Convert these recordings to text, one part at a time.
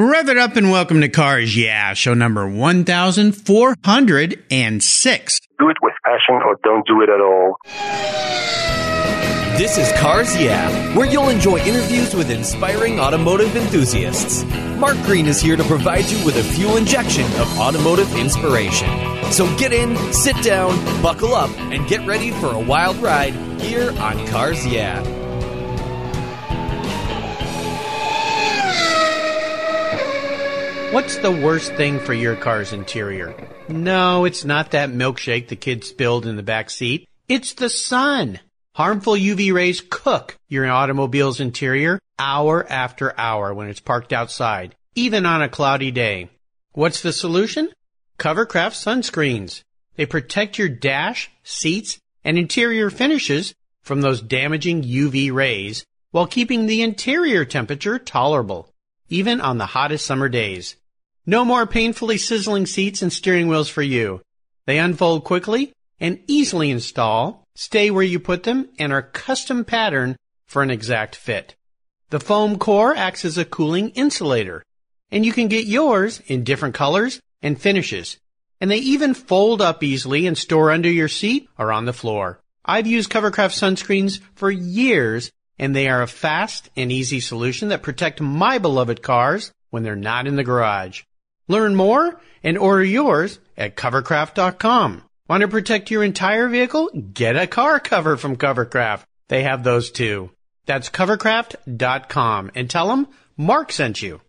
Rev it up and welcome to Cars Yeah, show number 1406. Do it with passion or don't do it at all. This is Cars Yeah, where you'll enjoy interviews with inspiring automotive enthusiasts. Mark Green is here to provide you with a fuel injection of automotive inspiration. So get in, sit down, buckle up, and get ready for a wild ride here on Cars Yeah. What's the worst thing for your car's interior? No, it's not that milkshake the kid spilled in the back seat. It's the sun. Harmful UV rays cook your automobile's interior hour after hour when it's parked outside, even on a cloudy day. What's the solution? Covercraft sunscreens. They protect your dash, seats, and interior finishes from those damaging UV rays while keeping the interior temperature tolerable, even on the hottest summer days. No more painfully sizzling seats and steering wheels for you. They unfold quickly and easily install, stay where you put them, and are custom patterned for an exact fit. The foam core acts as a cooling insulator, and you can get yours in different colors and finishes. And they even fold up easily and store under your seat or on the floor. I've used Covercraft sunscreens for years, and they are a fast and easy solution that protect my beloved cars when they're not in the garage. Learn more and order yours at covercraft.com. Want to protect your entire vehicle? Get a car cover from Covercraft. They have those too. That's covercraft.com and tell them Mark sent you.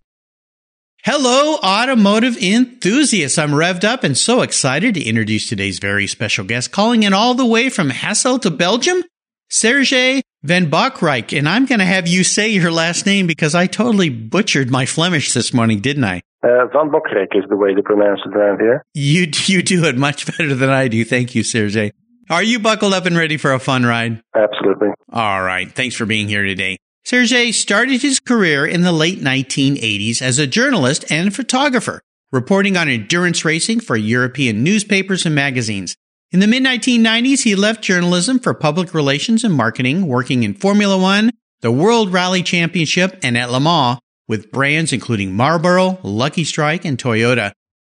Hello, automotive enthusiasts. I'm revved up and so excited to introduce today's very special guest, calling in all the way from Hasselt to Belgium, Serge Vanbockryck. And I'm going to have you say your last name because I totally butchered my Flemish this morning, didn't I? Uh, Vanbockryck is the way to pronounce it around here. You, you do it much better than I do. Thank you, Serge. Are you buckled up and ready for a fun ride? Absolutely. All right. Thanks for being here today. Serge started his career in the late 1980s as a journalist and photographer, reporting on endurance racing for European newspapers and magazines. In the mid 1990s, he left journalism for public relations and marketing, working in Formula One, the World Rally Championship, and at Le Mans with brands including Marlboro, Lucky Strike, and Toyota.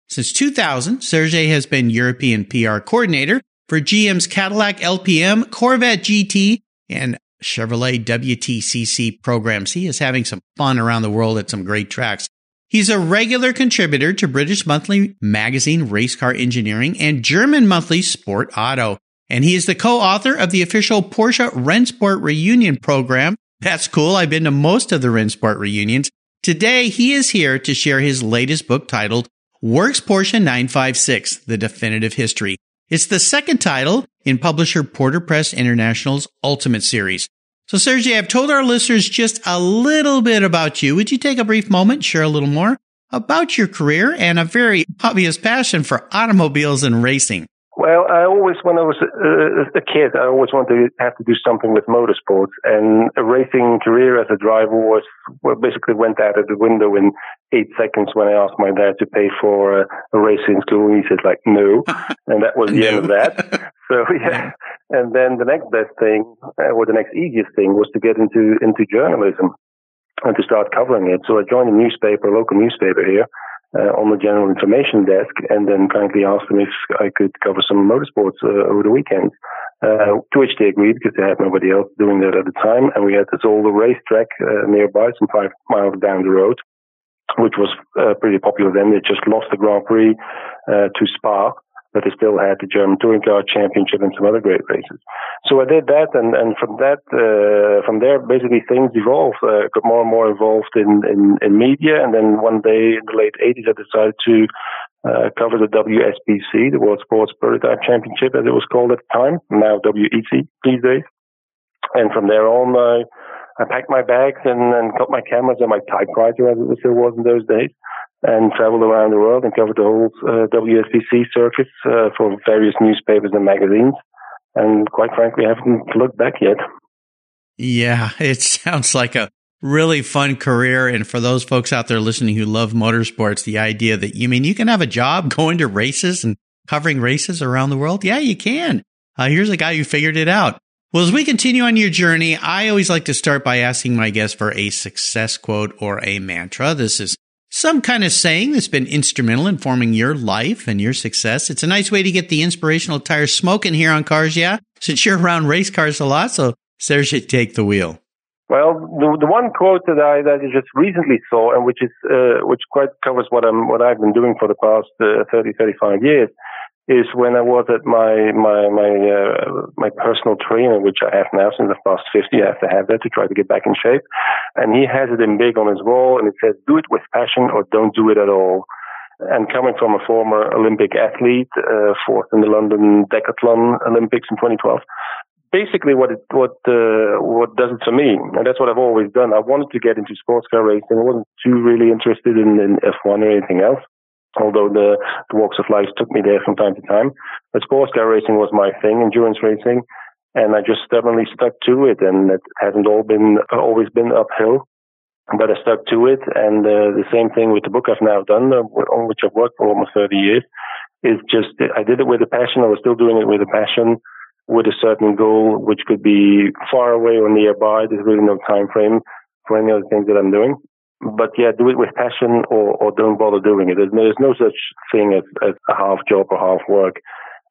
Since 2000, Serge has been European PR coordinator for GM's Cadillac LMP, Corvette GT, and Chevrolet WTCC programs. He is having some fun around the world at some great tracks. He's a regular contributor to British monthly magazine Race Car Engineering and German monthly Sport Auto. And he is the co-author of the official Porsche Rennsport reunion program. That's cool. I've been to most of the Rennsport reunions. Today, he is here to share his latest book titled Works Porsche 956, The Definitive History. It's the second title in publisher Porter Press International's Ultimate Series. So, Sergey, I've told our listeners just a little bit about you. Would you take a brief moment, share a little more about your career and a very obvious passion for automobiles and racing? Well, I always, when I was a, a kid, I always wanted to have to do something with motorsports, and a racing career as a driver was well, basically went out of the window in eight seconds when I asked my dad to pay for a, a racing school, he said like no, and that was the no. end of that. So yeah, and then the next best thing, uh, or the next easiest thing, was to get into into journalism and to start covering it. So I joined a newspaper, a local newspaper here, on the general information desk, and then kindly asked them if I could cover some motorsports uh, over the weekend. Uh, to which they agreed because they had nobody else doing that at the time, and we had this old racetrack uh, nearby, some five miles down the road, which was uh, pretty popular then. They just lost the Grand Prix uh, to Spa, but they still had the German Touring Car Championship and some other great races. So I did that, and, and from that, uh, from there, basically things evolved. Uh, got more and more involved in, in, in media, and then one day in the late 80s, I decided to uh, cover the WSPC, the World Sports Prototype Championship, as it was called at the time, now WEC these days. And from there on, uh, I packed my bags and, and got my cameras and my typewriter, as it still was in those days and traveled around the world and covered the whole uh, WSPC circuit uh, for various newspapers and magazines. And quite frankly, I haven't looked back yet. Yeah, it sounds like a really fun career. And for those folks out there listening who love motorsports, the idea that you mean you can have a job going to races and covering races around the world. Yeah, you can. Uh, here's a guy who figured it out. Well, as we continue on your journey, I always like to start by asking my guests for a success quote or a mantra. This is some kind of saying that's been instrumental in forming your life and your success. It's a nice way to get the inspirational tire smoking here on Cars Yeah, since you're around race cars a lot. So should take the wheel. Well, the, the one quote that I that I just recently saw, and which is uh, which quite covers what I'm what I've been doing for the past uh, 30, 35 years, is when I was at my my my uh, my personal trainer, which I have now since the past 50. I have to have that to try to get back in shape. And he has it in big on his wall, and it says, "Do it with passion, or don't do it at all." And coming from a former Olympic athlete, uh, fourth in the London Decathlon Olympics in 2012, basically what it what uh, what does it for me, and that's what I've always done. I wanted to get into sports car racing. I wasn't too really interested in, in F1 or anything else although the, the walks of life took me there from time to time. But sports car racing was my thing, endurance racing, and I just stubbornly stuck to it. And it hasn't all been always been uphill, but I stuck to it. And uh, the same thing with the book I've now done, uh, on which I've worked for almost 30 years, is just I did it with a passion. I was still doing it with a passion, with a certain goal, which could be far away or nearby. There's really no time frame for any of the things that I'm doing but yeah, do it with passion or, or don't bother doing it. There's, no such thing as, as, a half job or half work.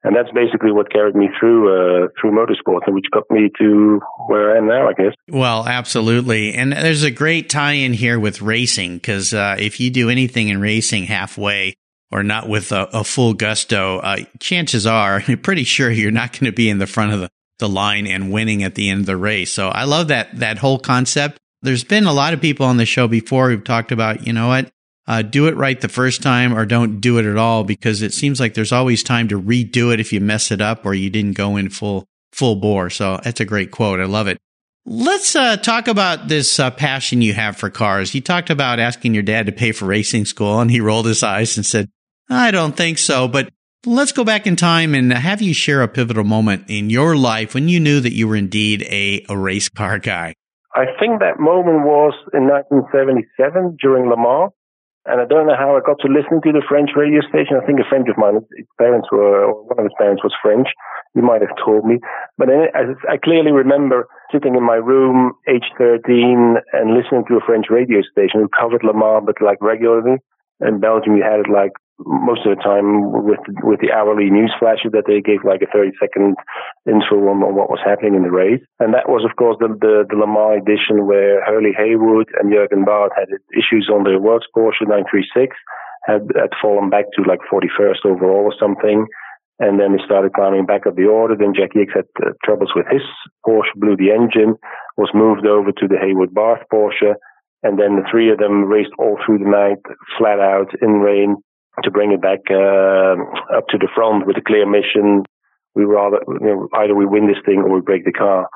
And that's basically what carried me through uh, through motorsport, and which got me to where I am now, I guess. Well, absolutely, and there's a great tie-in here with racing because uh, if you do anything in racing halfway or not with a, a full gusto, uh, chances are, I'm pretty sure you're not going to be in the front of the, the line and winning at the end of the race. So I love that that whole concept there's been a lot of people on the show before who've talked about, you know what, uh, do it right the first time or don't do it at all because it seems like there's always time to redo it if you mess it up or you didn't go in full full bore. So that's a great quote. I love it. Let's uh, talk about this uh, passion you have for cars. You talked about asking your dad to pay for racing school, and he rolled his eyes and said, "I don't think so." But let's go back in time and have you share a pivotal moment in your life when you knew that you were indeed a, a race car guy. I think that moment was in 1977 during Le Mans. And I don't know how I got to listen to the French radio station. I think a friend of mine, his parents were, or one of his parents was French. He might have told me. But I, I clearly remember sitting in my room, age 13, and listening to a French radio station who covered Le Mans, but like regularly. In Belgium, you had it like most of the time with with the hourly news flashes that they gave like a 30 second info on, on what was happening in the race. And that was, of course, the, the, the Le Mans edition where Hurley Haywood and Jurgen Barth had issues on their Works Porsche 936, had, had fallen back to like 41st overall or something. And then they started climbing back up the order. Then Jacky Ickx had uh, troubles with his Porsche, blew the engine, was moved over to the Haywood Barth Porsche. And then the three of them raced all through the night, flat out in rain, to bring it back uh, up to the front with a clear mission. We rather you know, either we win this thing or we break the car.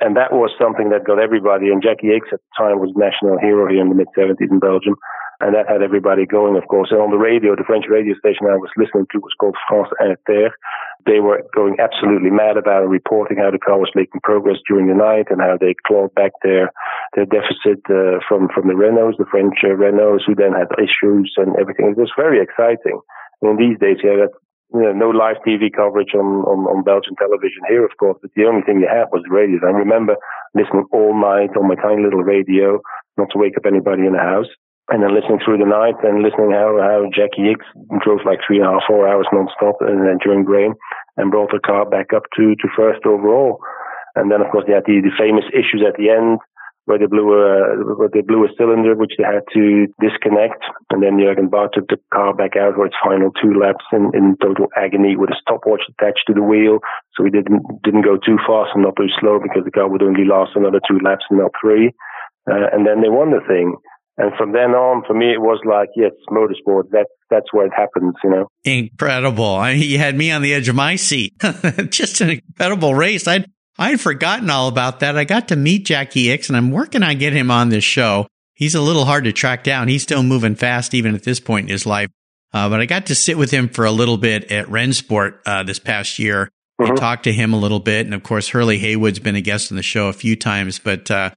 And that was something that got everybody. And Jacky Ickx at the time was national hero here in the mid 70s in Belgium. And that had everybody going, of course. And on the radio, the French radio station I was listening to was called France Inter. They were going absolutely mad about it, reporting how the car was making progress during the night and how they clawed back their their deficit uh, from from the Renaults, the French uh, Renaults, who then had issues and everything. It was very exciting. And these days, yeah, that you know, no live TV coverage on, on, on Belgian television here, of course, but the only thing you had was the radio. I remember listening all night on my tiny little radio, not to wake up anybody in the house and then listening through the night and listening how how Jacky Ickx drove like three and a half, four hours non-stop and then during rain and brought the car back up to to first overall. And then of course they had the, the famous issues at the end where they blew a where they blew a cylinder which they had to disconnect, and then Jurgen Barth took the car back out for its final two laps in, in total agony with a stopwatch attached to the wheel, so he didn't didn't go too fast and not too slow because the car would only last another two laps and not three. Uh, and then they won the thing. And from then on, for me, it was like, yes, motorsport. That that's where it happens, you know. Incredible! I mean, you had me on the edge of my seat. Just an incredible race. I'd I'd forgotten all about that. I got to meet Jacky Ickx, and I'm working on getting him on this show. He's a little hard to track down. He's still moving fast, even at this point in his life. Uh, but I got to sit with him for a little bit at Rennsport uh, this past year. Mm-hmm. I talked to him a little bit, and of course, Hurley Haywood's been a guest on the show a few times. But uh,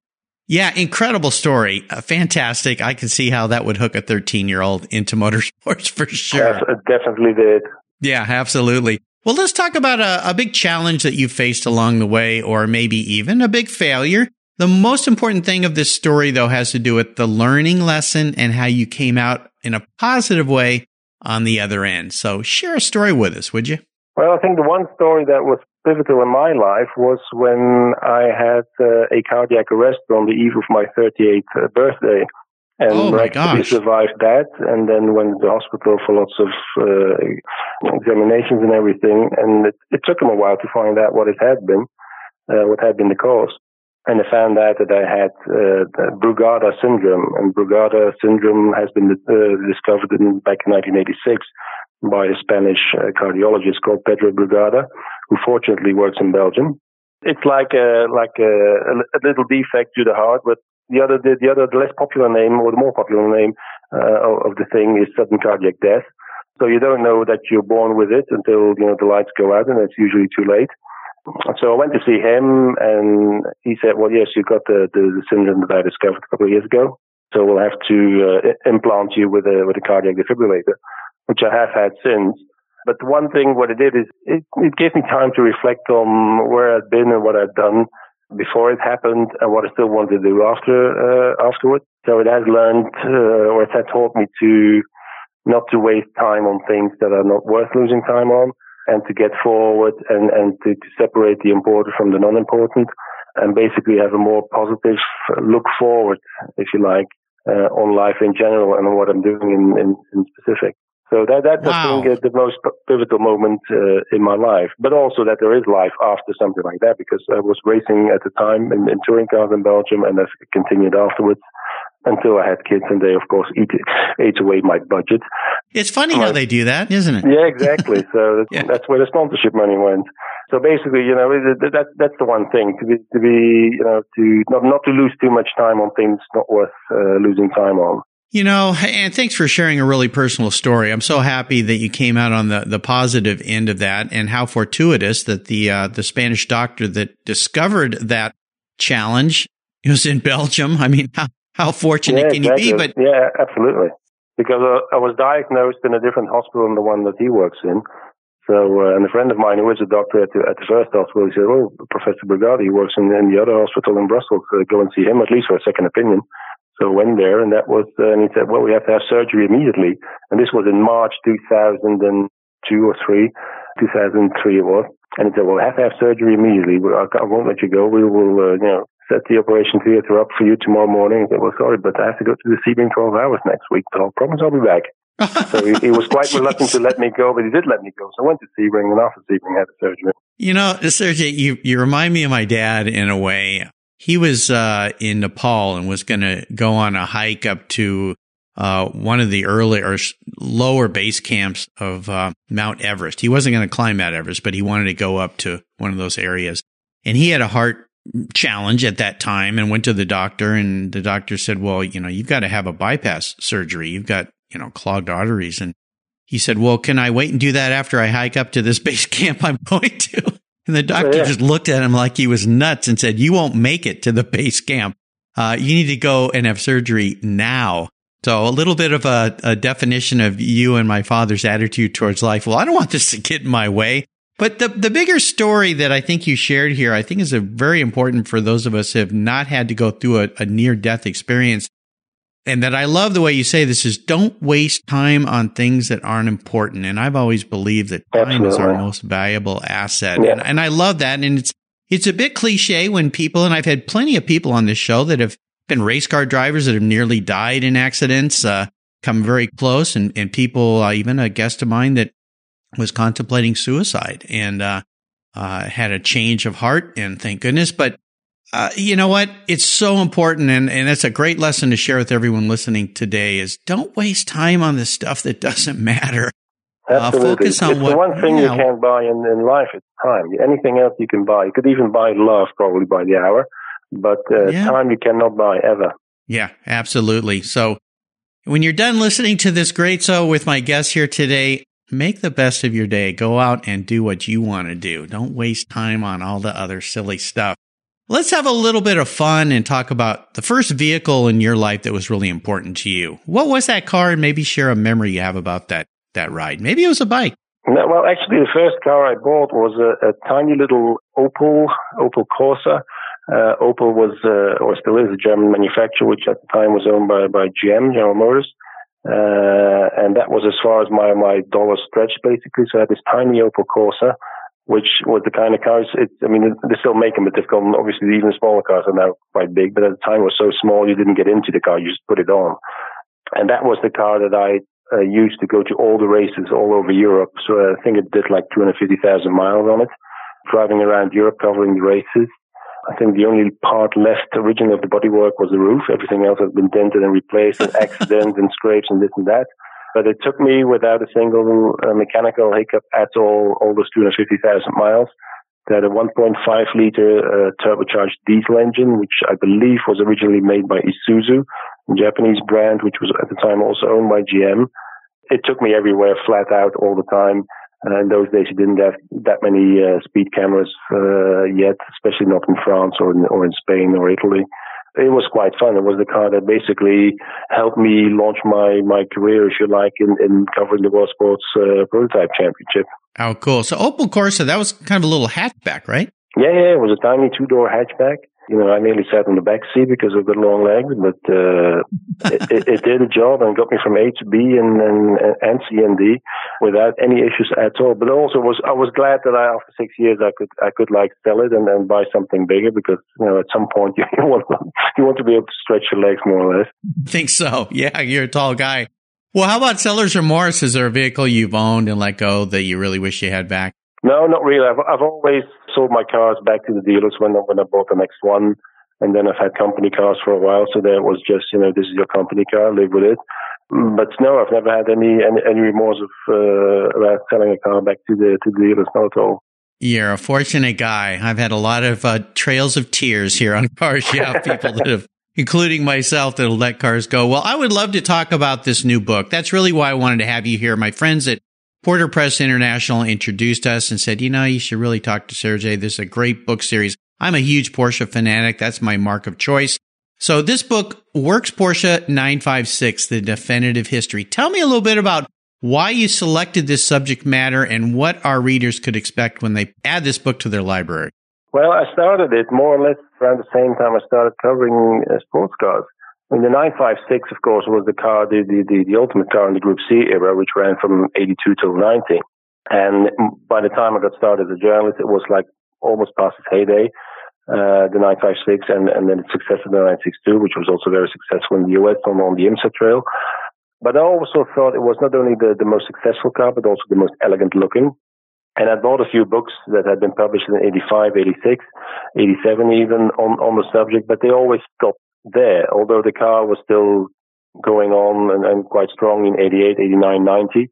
yeah, incredible story. Uh, fantastic. I can see how that would hook a 13 year old into motorsports for sure. Yes, it definitely did. Yeah, absolutely. Well, let's talk about a, a big challenge that you faced along the way, or maybe even a big failure The most important thing of this story, though, has to do with the learning lesson and how you came out in a positive way on the other end. So share a story with us, would you? Well, I think the one story that was pivotal in my life was when I had uh, a cardiac arrest on the eve of my 38th uh, birthday. And oh miraculously survived that, and then went to the hospital for lots of uh, examinations and everything. And it, it, took them a while to find out what it had been, uh, what had been the cause. And I found out that I had uh, Brugada syndrome, and Brugada syndrome has been uh, discovered in, back in 1986 by a Spanish uh, cardiologist called Pedro Brugada, who fortunately works in Belgium. It's like a like a, a little defect to the heart, but the other, the, the other, the less popular name or the more popular name uh, of the thing is sudden cardiac death. So you don't know that you're born with it until you know the lights go out, and it's usually too late. So I went to see him, and he said, "Well, yes, you've got the, the, the syndrome that I discovered a couple of years ago. So we'll have to uh, implant you with a with a cardiac defibrillator, which I have had since." But one thing, what it did is it, it gave me time to reflect on where I'd been and what I'd done before it happened and what I still want to do after uh, afterwards. So it has learned, uh, or it has taught me to not to waste time on things that are not worth losing time on, and to get forward and and to, to separate the important from the non-important, and basically have a more positive look forward, if you like, uh, on life in general and on what I'm doing in, in, in specific. So that that's wow. I think uh, the most pivotal moment uh, in my life, but also that there is life after something like that because I was racing at the time in, in touring cars in Belgium, and I've continued afterwards until I had kids, and they of course eat ate away my budget. It's funny how they do that, isn't it? Yeah, exactly. So yeah. that's where the sponsorship money went. So basically, you know, that that's the one thing to be to be you know to not not to lose too much time on things not worth uh, losing time on. You know, and thanks for sharing a really personal story. I'm so happy that you came out on the, the positive end of that and how fortuitous that the, uh, the Spanish doctor that discovered that challenge was in Belgium. I mean, how, how fortunate yeah, can exactly. you be? But yeah, absolutely. Because uh, I was diagnosed in a different hospital than the one that he works in. So, uh, and a friend of mine who is a doctor at the, at the first hospital, he said, "Oh, Professor he works in, in the other hospital in Brussels. Uh, go and see him at least for a second opinion." So I went there, and that was, uh, and he said, well, we have to have surgery immediately. And this was in March 2002 or 3, 2003 it was. And he said, well, we have to have surgery immediately. I won't let you go. We will, uh, you know, set the operation theater up for you tomorrow morning. I said, well, sorry, but I have to go to the Sebring 12 hours next week. So I promise I'll be back. so he, he, was quite reluctant to let me go, but he did let me go. So I went to Sebring, and after Sebring, had the surgery. You know, Sergey, you, you remind me of my dad in a way he was uh, in Nepal and was going to go on a hike up to uh, one of the early or lower base camps of uh, Mount Everest. He wasn't going to climb Mount Everest, but he wanted to go up to one of those areas. And he had a heart challenge at that time and went to the doctor and the doctor said, well, you know, you've got to have a bypass surgery. You've got, you know, clogged arteries. And he said, well, can I wait and do that after I hike up to this base camp I'm going to? And the doctor yeah. just looked at him like he was nuts and said, you won't make it to the base camp. Uh, you need to go and have surgery now. So a little bit of a, a, definition of you and my father's attitude towards life. Well, I don't want this to get in my way. But the, the bigger story that I think you shared here, I think is a very important for those of us who have not had to go through a, a near death experience and that I love the way you say this is don't waste time on things that aren't important. And I've always believed that time Absolutely. is our most valuable asset. Yeah. And, and I love that. And it's, it's a bit cliche when people, and I've had plenty of people on this show that have been race car drivers that have nearly died in accidents, uh, come very close and, and people, uh, even a guest of mine that was contemplating suicide and, uh, uh, had a change of heart and thank goodness. But uh, you know what? It's so important, and, and it's a great lesson to share with everyone listening today. Is don't waste time on the stuff that doesn't matter. Absolutely. Uh, focus on it's what, the one thing you, know, you can't buy in, in life is time. Anything else you can buy. You could even buy love probably by the hour, but uh, yeah. time you cannot buy ever. Yeah, absolutely. So when you're done listening to this great show with my guests here today, make the best of your day. Go out and do what you want to do. Don't waste time on all the other silly stuff. Let's have a little bit of fun and talk about the first vehicle in your life that was really important to you. What was that car? And maybe share a memory you have about that, that ride. Maybe it was a bike. No, well, actually, the first car I bought was a, a tiny little Opel, Opel Corsa. Uh, Opel was, uh, or still is, a German manufacturer, which at the time was owned by, by GM, General Motors. Uh, and that was as far as my, my dollar stretched, basically. So I had this tiny Opel Corsa, which was the kind of cars, it, I mean, they still make them, but they've gone, obviously, even smaller cars are now quite big, but at the time it was so small, you didn't get into the car, you just put it on. And that was the car that I uh, used to go to all the races all over Europe. So I think it did like 250,000 miles on it, driving around Europe, covering the races. I think the only part left originally of the bodywork was the roof. Everything else has been dented and replaced, and accidents and scrapes and this and that. But it took me without a single uh, mechanical hiccup at all, all those 250,000 miles. Had a 1.5 liter uh, turbocharged diesel engine, which I believe was originally made by Isuzu, a Japanese brand, which was at the time also owned by GM. It took me everywhere flat out all the time. Uh, in those days, you didn't have that many uh, speed cameras uh, yet, especially not in France or in, or in Spain or Italy. It was quite fun. It was the car that basically helped me launch my, my career, if you like, in, in covering the World Sports uh, Prototype Championship. Oh, cool. So Opel Corsa, that was kind of a little hatchback, right? Yeah, yeah. It was a tiny two door hatchback you know, I nearly sat in the back seat because I've got long legs, but uh, it, it, did a job and got me from A to B and, and, and C and D without any issues at all. But also was I was glad that I, after six years I could I could like sell it and then buy something bigger because you know at some point you, you want you want to be able to stretch your legs more or less. I think so. Yeah, you're a tall guy. Well, how about Sellers remorse? Is there a vehicle you've owned and let go that you really wish you had back? No, not really. I've, I've always sold my cars back to the dealers when, when I bought the next one. And then I've had company cars for a while. So there was just, you know, this is your company car, live with it. But no, I've never had any, any, any remorse of, uh, about selling a car back to the, to the dealers, not at all. You're a fortunate guy. I've had a lot of uh, trails of tears here on Cars Yeah, people that have, including myself, that'll let cars go. Well, I would love to talk about this new book. That's really why I wanted to have you here. My friends at Porter Press International introduced us and said, you know, you should really talk to Sergey. This is a great book series. I'm a huge Porsche fanatic. That's my mark of choice. So this book, Works Porsche 956, The Definitive History. Tell me a little bit about why you selected this subject matter and what our readers could expect when they add this book to their library. Well, I started it more or less around the same time I started covering uh, sports cars. Mean, the 956, of course, was the car, the, the, the, the ultimate car in the Group C era, which ran from 82 till 90. And by the time I got started as a journalist, it was like almost past its heyday, uh, the 956, and, and then its successor, the 962, which was also very successful in the US on, on the IMSA trail. But I also thought it was not only the, the most successful car, but also the most elegant looking. And I bought a few books that had been published in 85, 86, 87 even on, on the subject, but they always stopped there, although the car was still going on and, and quite strong in 88, 89, 90.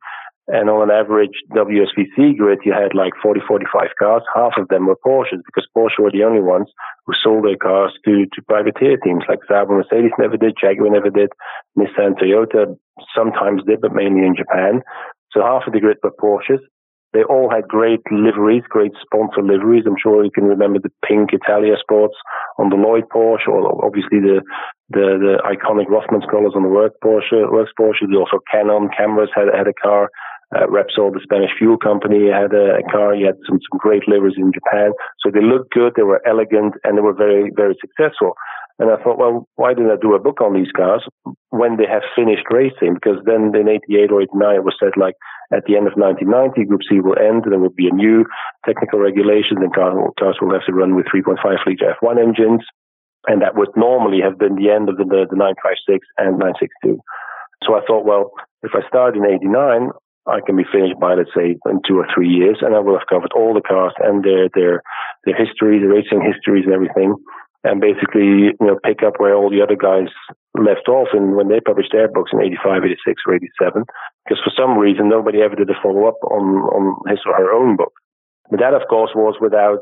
And on an average WSPC grid, you had like 40, 45 cars. Half of them were Porsches because Porsche were the only ones who sold their cars to, to privateer teams like and Mercedes never did, Jaguar never did, Nissan, Toyota sometimes did, but mainly in Japan. So half of the grid were Porsches. They all had great liveries, great sponsor liveries. I'm sure you can remember the pink Italia Sports on the Lloyd Porsche, or obviously the the, the iconic Rothmans colors on the Work Porsche, Works Porsche. Also Canon cameras had had a car. Uh, Repsol, the Spanish fuel company, had a, a car. You had some, some great liveries in Japan. So they looked good, they were elegant, and they were very, very successful. And I thought, well, why didn't I do a book on these cars when they have finished racing? Because then in 88 or 89, it was said like, at the end of 1990, Group C will end. There will be a new technical regulation, and cars will have to run with 3.5 liter F1 engines. And that would normally have been the end of the, the, the 956 and 962. So I thought, well, if I start in 89, I can be finished by, let's say, in two or three years, and I will have covered all the cars and their, their, their history, the racing histories and everything and basically, you know, pick up where all the other guys left off and when they published their books in 85, 86, or 87, because for some reason nobody ever did a follow up on, on his or her own book. But that, of course, was without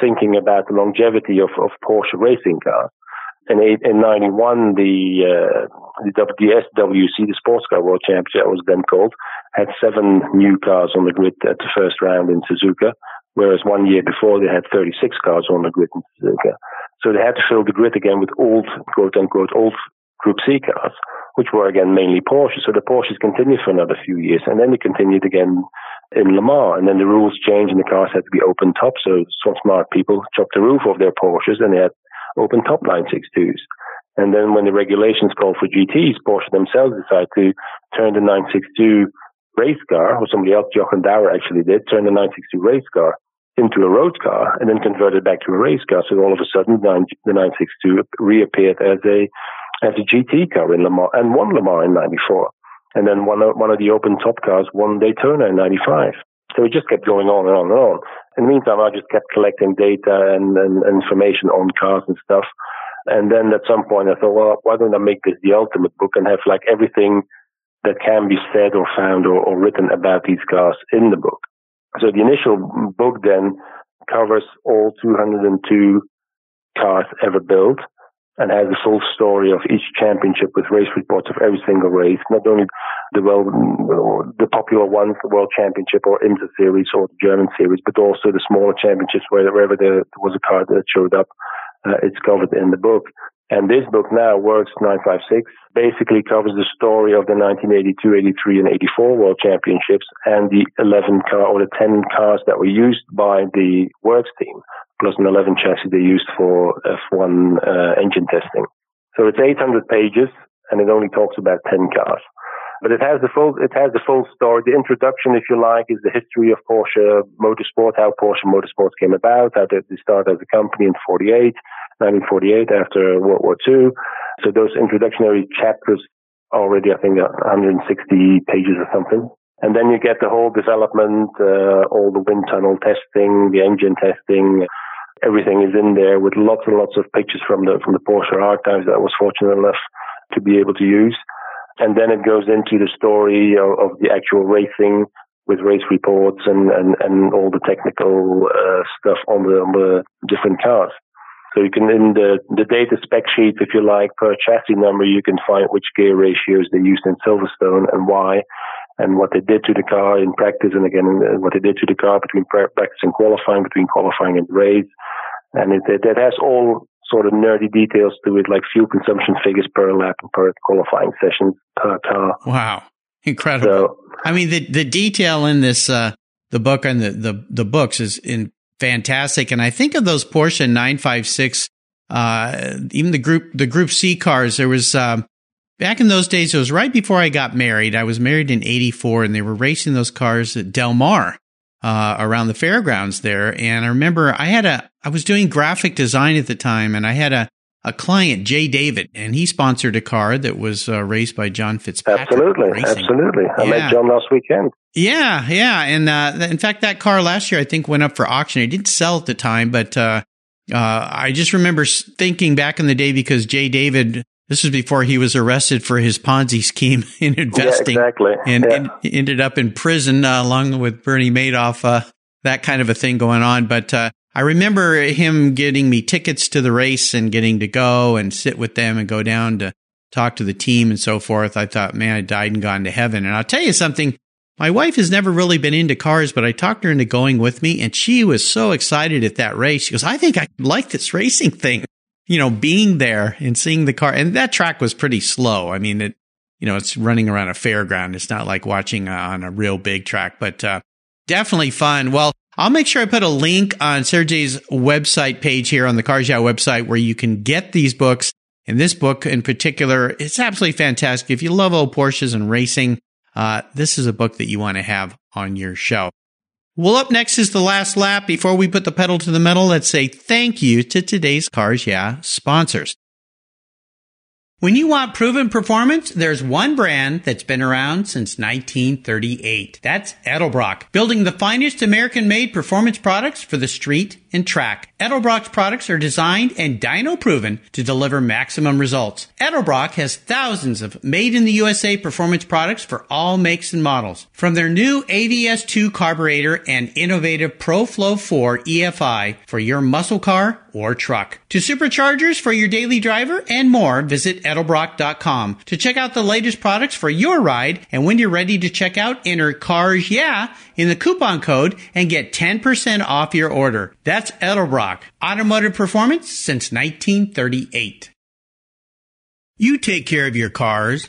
thinking about the longevity of, of Porsche racing cars. In, eight, in 91, the, uh, the, SWC, the Sports Car World Championship, was then called, had seven new cars on the grid at the first round in Suzuka, whereas one year before they had 36 cars on the grid. So they had to fill the grid again with old, quote unquote, old Group C cars, which were again mainly Porsches. So the Porsches continued for another few years, and then they continued again in Le Mans. And then the rules changed, and the cars had to be open top. So some smart people chopped the roof off their Porsches, and they had open top 962s. And then when the regulations called for GTs, Porsche themselves decided to turn the 962 race car, or somebody else, Jochen Dauer actually did, turn the 962 race car into a road car and then converted back to a race car. So all of a sudden, the 962 reappeared as a as a GT car in Le Mans and won Le Mans in '94. And then one of, one of the open top cars won Daytona in '95. So it just kept going on and on and on. In the meantime, I just kept collecting data and, and, information on cars and stuff. And then at some point, I thought, well, why don't I make this the ultimate book and have like everything that can be said or found or, or written about these cars in the book. So the initial book then covers all 202 cars ever built and has the full story of each championship with race reports of every single race, not only the well, the popular ones, the World Championship or IMSA Series or the German Series, but also the smaller championships where, wherever there was a car that showed up. Uh, it's covered in the book. And this book now, Works 956, basically covers the story of the 1982, 83, and 84 World Championships and the 11 car or the 10 cars that were used by the Works team, plus an 11 chassis they used for F1 uh, engine testing. So it's 800 pages and it only talks about 10 cars. But it has the full, it has the full story. The introduction, if you like, is the history of Porsche Motorsport, how Porsche Motorsport came about, how they started as a company in 48, 1948 after World War II. So those introductory chapters already, I think, 160 pages or something. And then you get the whole development, uh, all the wind tunnel testing, the engine testing, everything is in there with lots and lots of pictures from the from the Porsche archives that I was fortunate enough to be able to use. And then it goes into the story of, of the actual racing with race reports and, and, and all the technical uh, stuff on the, on the different cars. So you can, in the, the data spec sheet, if you like, per chassis number, you can find which gear ratios they used in Silverstone and why, and what they did to the car in practice, and again, what they did to the car between practice and qualifying, between qualifying and race. And it, it has all sort of nerdy details to it, like fuel consumption figures per lap and per qualifying session per car. Wow. Incredible. So, I mean, the, the detail in this, uh, the book and the, the, the books is in fantastic. And I think of those Porsche 956, uh, even the group, the group C cars, there was, um, back in those days, it was right before I got married. I was married in 84 and they were racing those cars at Del Mar, uh, around the fairgrounds there. And I remember I had a, I was doing graphic design at the time and I had a, a client, J. David, and he sponsored a car that was uh, raced by John Fitzpatrick. Absolutely, Racing. absolutely. I yeah. met John last weekend. Yeah, yeah, and uh, in fact, that car last year I think went up for auction. It didn't sell at the time, but uh, uh I just remember thinking back in the day because J. David. This was before he was arrested for his Ponzi scheme in investing, yeah, exactly. and, yeah. and, ended up in prison uh, along with Bernie Madoff. Uh, that kind of a thing going on, but I remember him getting me tickets to the race and getting to go and sit with them and go down to talk to the team and so forth. I thought, man, I died and gone to heaven. And I'll tell you something. My wife has never really been into cars, but I talked her into going with me and she was so excited at that race. She goes, I think I like this racing thing, you know, being there and seeing the car. And that track was pretty slow. I mean, it, you know, it's running around a fairground. It's not like watching on a real big track, but, uh, definitely fun. Well, I'll make sure I put a link on Sergey's website page here on the Cars Yeah website where you can get these books. And this book in particular, it's absolutely fantastic. If you love old Porsches and racing, uh, this is a book that you want to have on your show. Well, up next is the last lap. Before we put the pedal to the metal, let's say thank you to today's Cars Yeah sponsors. When you want proven performance, there's one brand that's been around since 1938. That's Edelbrock, building the finest American-made performance products for the street and track. Edelbrock's products are designed and dyno proven to deliver maximum results. Edelbrock has thousands of made in the USA performance products for all makes and models. From their new AVS2 carburetor and innovative Pro-Flo 4 EFI for your muscle car or truck. To superchargers for your daily driver and more, visit edelbrock.com to check out the latest products for your ride. And when you're ready to check out, enter CARS YEAH in the coupon code and get 10% off your order. That's Edelbrock, automotive performance since 1938. You take care of your cars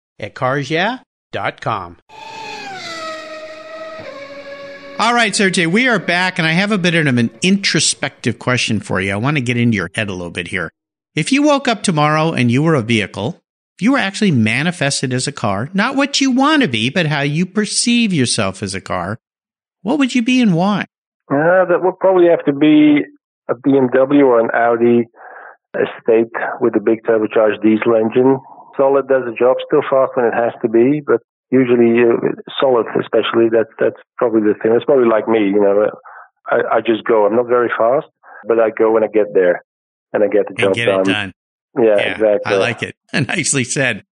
at carsyeah.com. All right, Sergey, we are back and I have a bit of an introspective question for you. I want to get into your head a little bit here. If you woke up tomorrow and you were a vehicle, if you were actually manifested as a car, not what you want to be, but how you perceive yourself as a car, what would you be and why? Uh, that would probably have to be a BMW or an Audi estate with a big turbocharged diesel engine. Solid does the job still fast when it has to be, but usually uh, solid, especially that's that's probably the thing. It's probably like me, you know. I, I just go. I'm not very fast, but I go when I get there, and I get the job get done. It done. Yeah, yeah, exactly. I like it. Nicely said.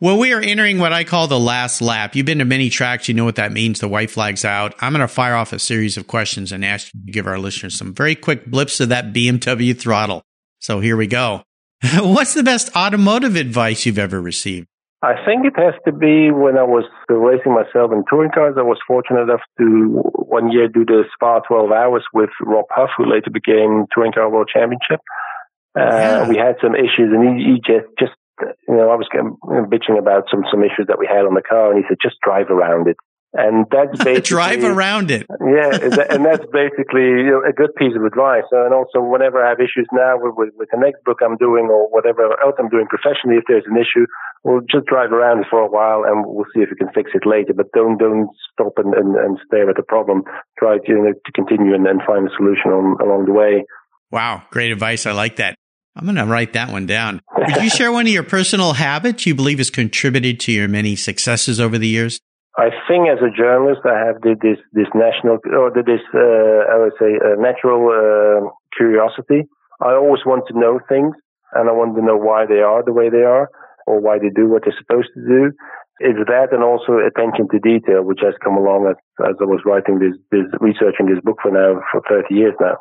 Well, we are entering what I call the last lap. You've been to many tracks. You know what that means. The white flag's out. I'm going to fire off a series of questions and ask you to give our listeners some very quick blips of that BMW throttle. So here we go. What's the best automotive advice you've ever received? I think it has to be when I was racing myself in touring cars. I was fortunate enough to one year do the Spa 12 hours with Rob Huff, who later became Touring Car World Championship. Uh, yeah. We had some issues, and he, he just, just you know, I was getting, you know, bitching about some some issues that we had on the car, and he said, just drive around it. And that's basically drive around it. yeah, and that's basically you know, a good piece of advice. And also, whenever I have issues now with, with, with the next book I'm doing or whatever else I'm doing professionally, if there's an issue, we'll just drive around it for a while and we'll see if we can fix it later. But don't don't stop and, and, and stare at the problem. Try to, you know, to continue and, and find a solution on, along the way. Wow, great advice. I like that. I'm going to write that one down. Would you share one of your personal habits you believe has contributed to your many successes over the years? I think as a journalist, I have this this national or this uh, I would say uh, natural uh, curiosity. I always want to know things, and I want to know why they are the way they are, or why they do what they're supposed to do. It's that, and also attention to detail, which has come along as, as I was writing this, this researching this book for now for 30 years now.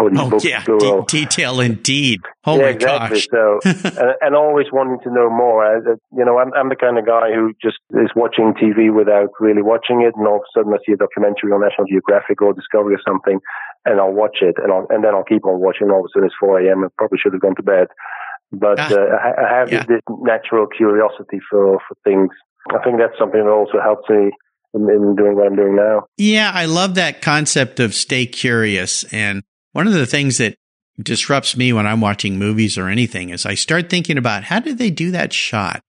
Oh, yeah, De- detail indeed. Oh yeah, my exactly. gosh. so, and, and, always wanting to know more. I, you know, I'm, I'm the kind of guy who just is watching TV without really watching it, and all of a sudden I see a documentary on National Geographic or Discovery or something, and I'll watch it, and, I'll, and then I'll keep on watching. All of a sudden it's 4 a.m. I probably should have gone to bed, but ah, uh, I, I, have yeah. this, natural curiosity for for things. I think that's something that also helps me in, in doing what I'm doing now. Yeah, I love that concept of stay curious and one of the things that disrupts me when I'm watching movies or anything is I start thinking about how did they do that shot?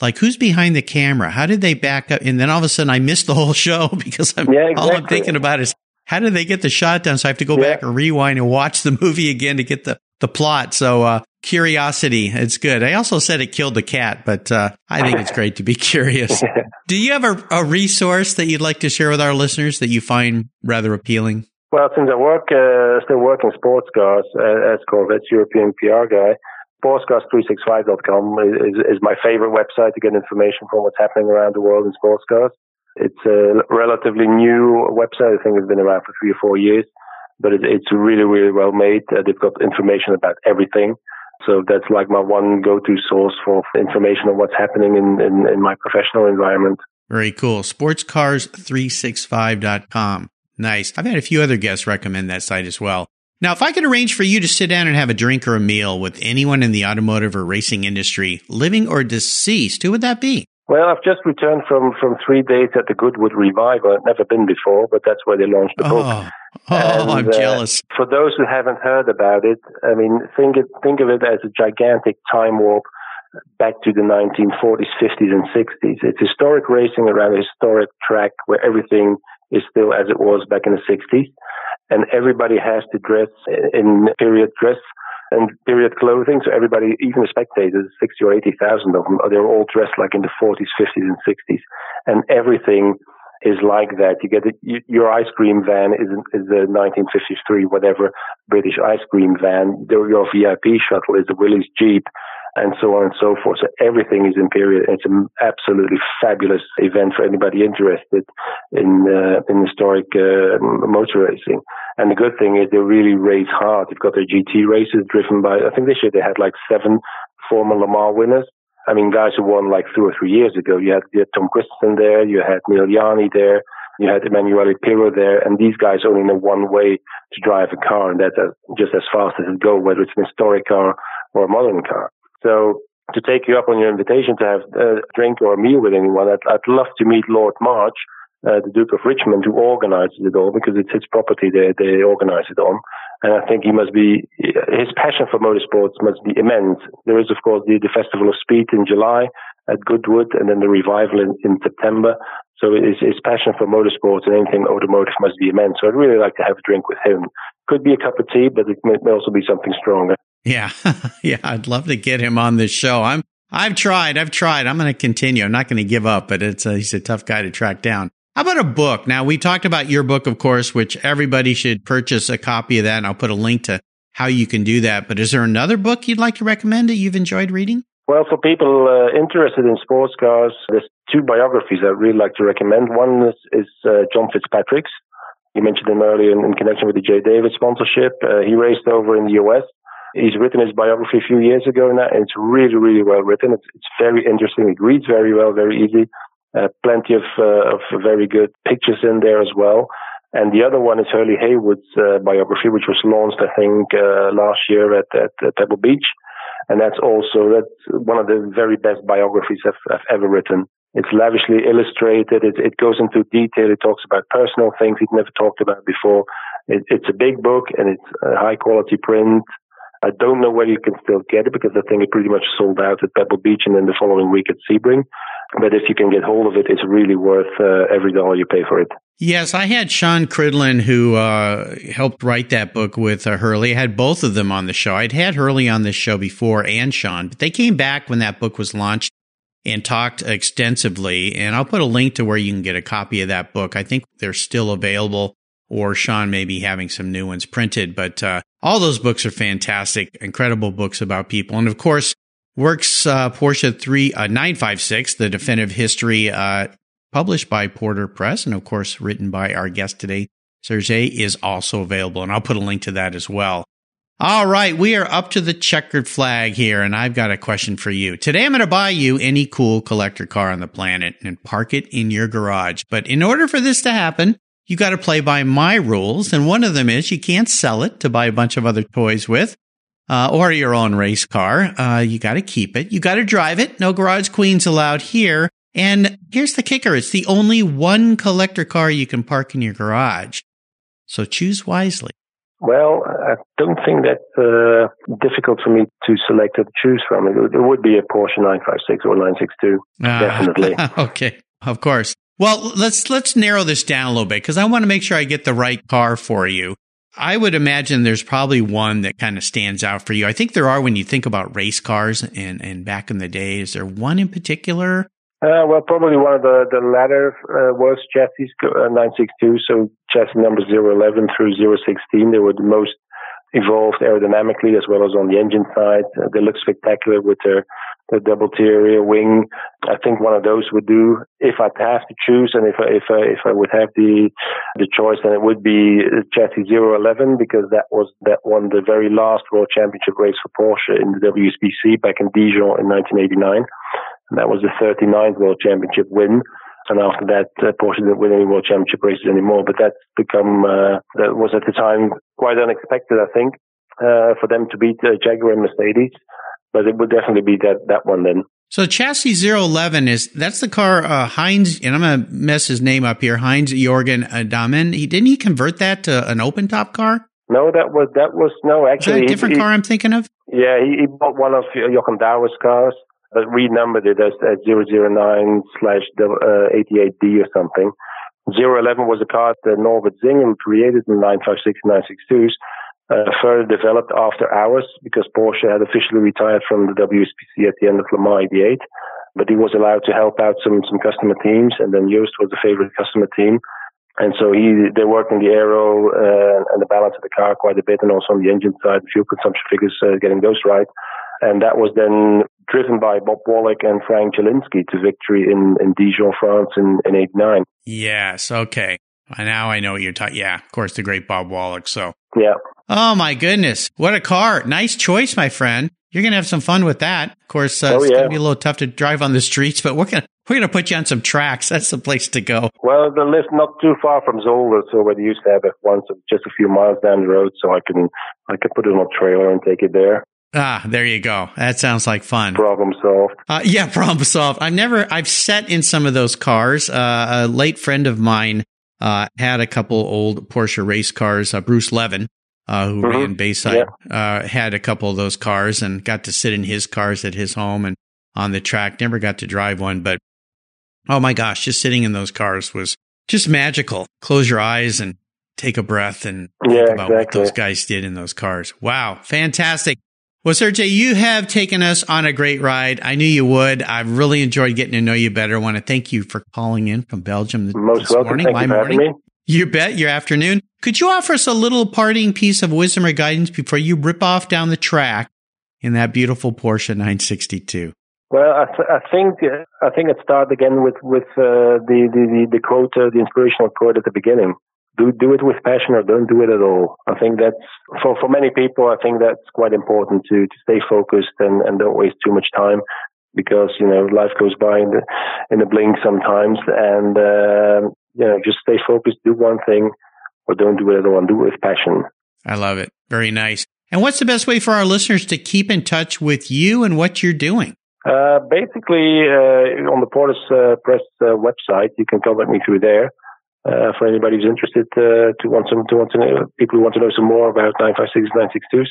Like who's behind the camera? How did they back up? And then all of a sudden I miss the whole show because I'm, yeah, exactly. all I'm thinking about is how did they get the shot done? So I have to go yeah. back and rewind and watch the movie again to get the, the plot. So, uh, curiosity, it's good. I also said it killed the cat, but, uh, I think it's great to be curious. Do you have a, a resource that you'd like to share with our listeners that you find rather appealing? Well, since I work, uh, still work in sports cars uh, as Corvette's European PR guy, sportscars365.com is, is my favorite website to get information from what's happening around the world in sports cars. It's a relatively new website. I think it's been around for three or four years, but it, it's really, really well made. Uh, they've got information about everything. So that's like my one go-to source for information on what's happening in, in, in my professional environment. Very cool. Sportscars365.com. Nice. I've had a few other guests recommend that site as well. Now, if I could arrange for you to sit down and have a drink or a meal with anyone in the automotive or racing industry, living or deceased, who would that be? Well, I've just returned from, from three days at the Goodwood Revival. I've never been before, but that's where they launched the book. Oh, oh and, I'm uh, jealous. For those who haven't heard about it, I mean, think it, think of it as a gigantic time warp back to the 1940s, 50s, and 60s. It's historic racing around a historic track where everything is still as it was back in the 60s and everybody has to dress in period dress and period clothing. So everybody, even the spectators, 60 or 80,000 of them, they're all dressed like in the 40s, 50s, and 60s. And everything is like that. You get your ice cream van is, is a 1953, whatever British ice cream van. Your VIP shuttle is a Willys Jeep and so on and so forth. So everything is Imperial. It's an absolutely fabulous event for anybody interested in uh, in historic uh, motor racing. And the good thing is they really race hard. They've got their GT races driven by. I think this year they had like seven former Le Mans winners. I mean, guys who won like two or three years ago. You had, you had Tom Kristensen there. You had Neel Jani there. You had Emanuele Pirro there, and these guys only know one way to drive a car, and that's just as fast as it go, whether it's an historic car or a modern car. So to take you up on your invitation to have a drink or a meal with anyone, I'd, I'd love to meet Lord March, uh, the Duke of Richmond, who organizes it all because it's his property they, they organize it on. And I think he must be, his passion for motorsports must be immense. There is, of course, the, the Festival of Speed in July at Goodwood and then the revival in, in September. So his, his passion for motorsports and anything automotive must be immense. So I'd really like to have a drink with him. Could be a cup of tea, but it may, may also be something stronger. Yeah. yeah. I'd love to get him on this show. I'm, I've tried. I've tried. I'm going to continue. I'm not going to give up, but it's a, he's a tough guy to track down. How about a book? Now we talked about your book, of course, which everybody should purchase a copy of that. And I'll put a link to how you can do that. But is there another book you'd like to recommend that you've enjoyed reading? Well, for people uh, interested in sports cars, there's two biographies I'd really like to recommend. One is, is uh, John Fitzpatrick's. You mentioned him earlier in, in connection with the J. David sponsorship. Uh, he raced over in the US He's written his biography a few years ago now, and it's really, really well written. It's, it's very interesting. It reads very well, very easy. Uh, plenty of, uh, of very good pictures in there as well. And the other one is Hurley Haywood's uh, biography, which was launched, I think, uh, last year at, at, at, Pebble Beach. And that's also that's one of the very best biographies I've, I've ever written. It's lavishly illustrated. It, it, goes into detail. It talks about personal things he'd never talked about before. It, it's a big book and it's a high quality print. I don't know whether you can still get it because I think it pretty much sold out at Pebble Beach and then the following week at Sebring. But if you can get hold of it, it's really worth uh, every dollar you pay for it. Yes, I had Sean Cridland, who uh, helped write that book with uh, Hurley. I had both of them on the show. I'd had Hurley on this show before and Sean, but they came back when that book was launched and talked extensively. And I'll put a link to where you can get a copy of that book. I think they're still available or Sean may be having some new ones printed. But uh, all those books are fantastic, incredible books about people. And of course, Works uh, Porsche 3 uh, 956, the definitive history, uh, published by Porter Press, and of course, written by our guest today, Sergey, is also available. And I'll put a link to that as well. All right, we are up to the checkered flag here, and I've got a question for you. Today, I'm going to buy you any cool collector car on the planet and park it in your garage. But in order for this to happen, you got to play by my rules. And one of them is you can't sell it to buy a bunch of other toys with. Uh, or your own race car. Uh, you got to keep it. You got to drive it. No garage queens allowed here. And here's the kicker. It's the only one collector car you can park in your garage. So choose wisely. Well, I don't think that's uh, difficult for me to select or to choose from. It, it would be a Porsche 956 or 962, ah, definitely. okay, of course. Well, let's let's narrow this down a little bit because I want to make sure I get the right car for you. I would imagine there's probably one that kind of stands out for you. I think there are when you think about race cars and, and back in the day. Is there one in particular? Uh, well, probably one of the, the latter uh, was chassis uh, 962, so chassis number 011 through 016. They were the most evolved aerodynamically as well as on the engine side. Uh, they look spectacular with their the double tier wing. I think one of those would do. If I'd have to choose, and if I, if if I would have the the choice, then it would be chassis 011 because that was that won the very last World Championship race for Porsche in the WSPC back in Dijon in 1989, and that was the 39th World Championship win. And after that, uh, Porsche didn't win any World Championship races anymore. But that's become, uh, that was at the time quite unexpected, I think, uh, for them to beat uh, Jaguar and Mercedes. But it would definitely be that, that one then. So chassis 011 is, that's the car, uh, Heinz, and I'm going to mess his name up here, Heinz Jorgen Dahmen. He, didn't he convert that to an open top car? No, that was, that was, no, actually. a different he, car I'm thinking of? Yeah, he, he bought one of Jochen Dauer's cars but renumbered it as, as 009 slash 88D uh, or something. 011 was a car that Norbert Singer created in 956 and 962s, uh, further developed after hours because Porsche had officially retired from the WSPC at the end of Le Mans 88. But he was allowed to help out some, some customer teams, and then Joest was the favorite customer team. And so he, they worked on the aero uh, and the balance of the car quite a bit, and also on the engine side, fuel consumption figures, uh, getting those right. And that was then driven by Bob Wollek and Frank Jelinski to victory in, in Dijon, France in, in 89. Yes. Okay. Now I know what you're talking. Yeah. Of course, the great Bob Wollek. So, yeah. Oh my goodness. What a car. Nice choice, my friend. You're going to have some fun with that. Of course, uh, oh, it's yeah. going to be a little tough to drive on the streets, but we're going to, we're to put you on some tracks. That's the place to go. Well, the lift not too far from Zolder, so we used to have it once, just a few miles down the road, so I can, I can put it on a trailer and take it there. Ah, there you go. That sounds like fun. Problem solved. Uh, yeah, problem solved. I've never, I've sat in some of those cars. Uh, a late friend of mine, uh, had a couple old Porsche race cars. Uh, Bruce Leven, uh, who Mhm. ran Bayside, Yeah. uh, had a couple of those cars and got to sit in his cars at his home and on the track. Never got to drive one, but oh my gosh, just sitting in those cars was just magical. Close your eyes and take a breath and think Yeah, about what those guys did in those cars. Wow, fantastic. Well, Sergey, you have taken us on a great ride. I knew you would. I've really enjoyed getting to know you better. I want to thank you for calling in from Belgium Most this welcome. morning. Thank my morning. me. You bet. Your afternoon. Could you offer us a little parting piece of wisdom or guidance before you rip off down the track in that beautiful Porsche 962? Well, I, th- I think I think it started again with with uh, the, the the the quote, uh, the inspirational quote at the beginning. Do do it with passion or don't do it at all. I think that's for for many people. I think that's quite important to to stay focused and and don't waste too much time because you know life goes by in the in a blink sometimes. And uh, you know, just stay focused. Do one thing or don't do it at all. And do it with passion. I love it. Very nice. And what's the best way for our listeners to keep in touch with you and what you're doing? Uh, basically, uh, on the Porter uh, Press uh, website, you can contact me through there. Uh, for anybody who's interested uh, to want some to want to know people who want to know some more about 956 962s,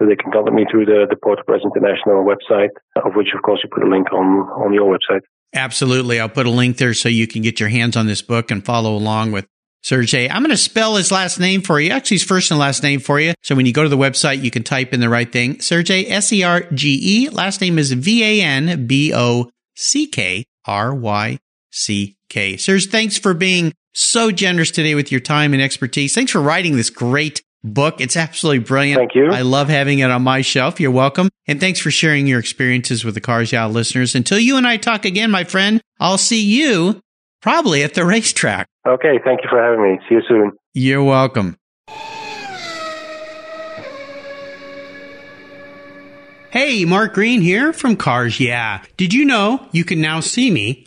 so they can contact me through the the Porter Press International website, of which of course you put a link on on your website. Absolutely. I'll put a link there so you can get your hands on this book and follow along with Sergey. I'm going to spell his last name for you. Actually, his first and last name for you. So when you go to the website, you can type in the right thing. Sergey, S-E-R-G-E. Last name is V-A-N-B-O-C-K-R-Y-C-K. Serge, thanks for being so generous today with your time and expertise. Thanks for writing this great book. It's absolutely brilliant. Thank you. I love having it on my shelf. You're welcome. And thanks for sharing your experiences with the Cars Yeah listeners. Until you and I talk again, my friend, I'll see you probably at the racetrack. Okay, thank you for having me. See you soon. You're welcome. Hey, Mark Green here from Cars Yeah. Did you know you can now see me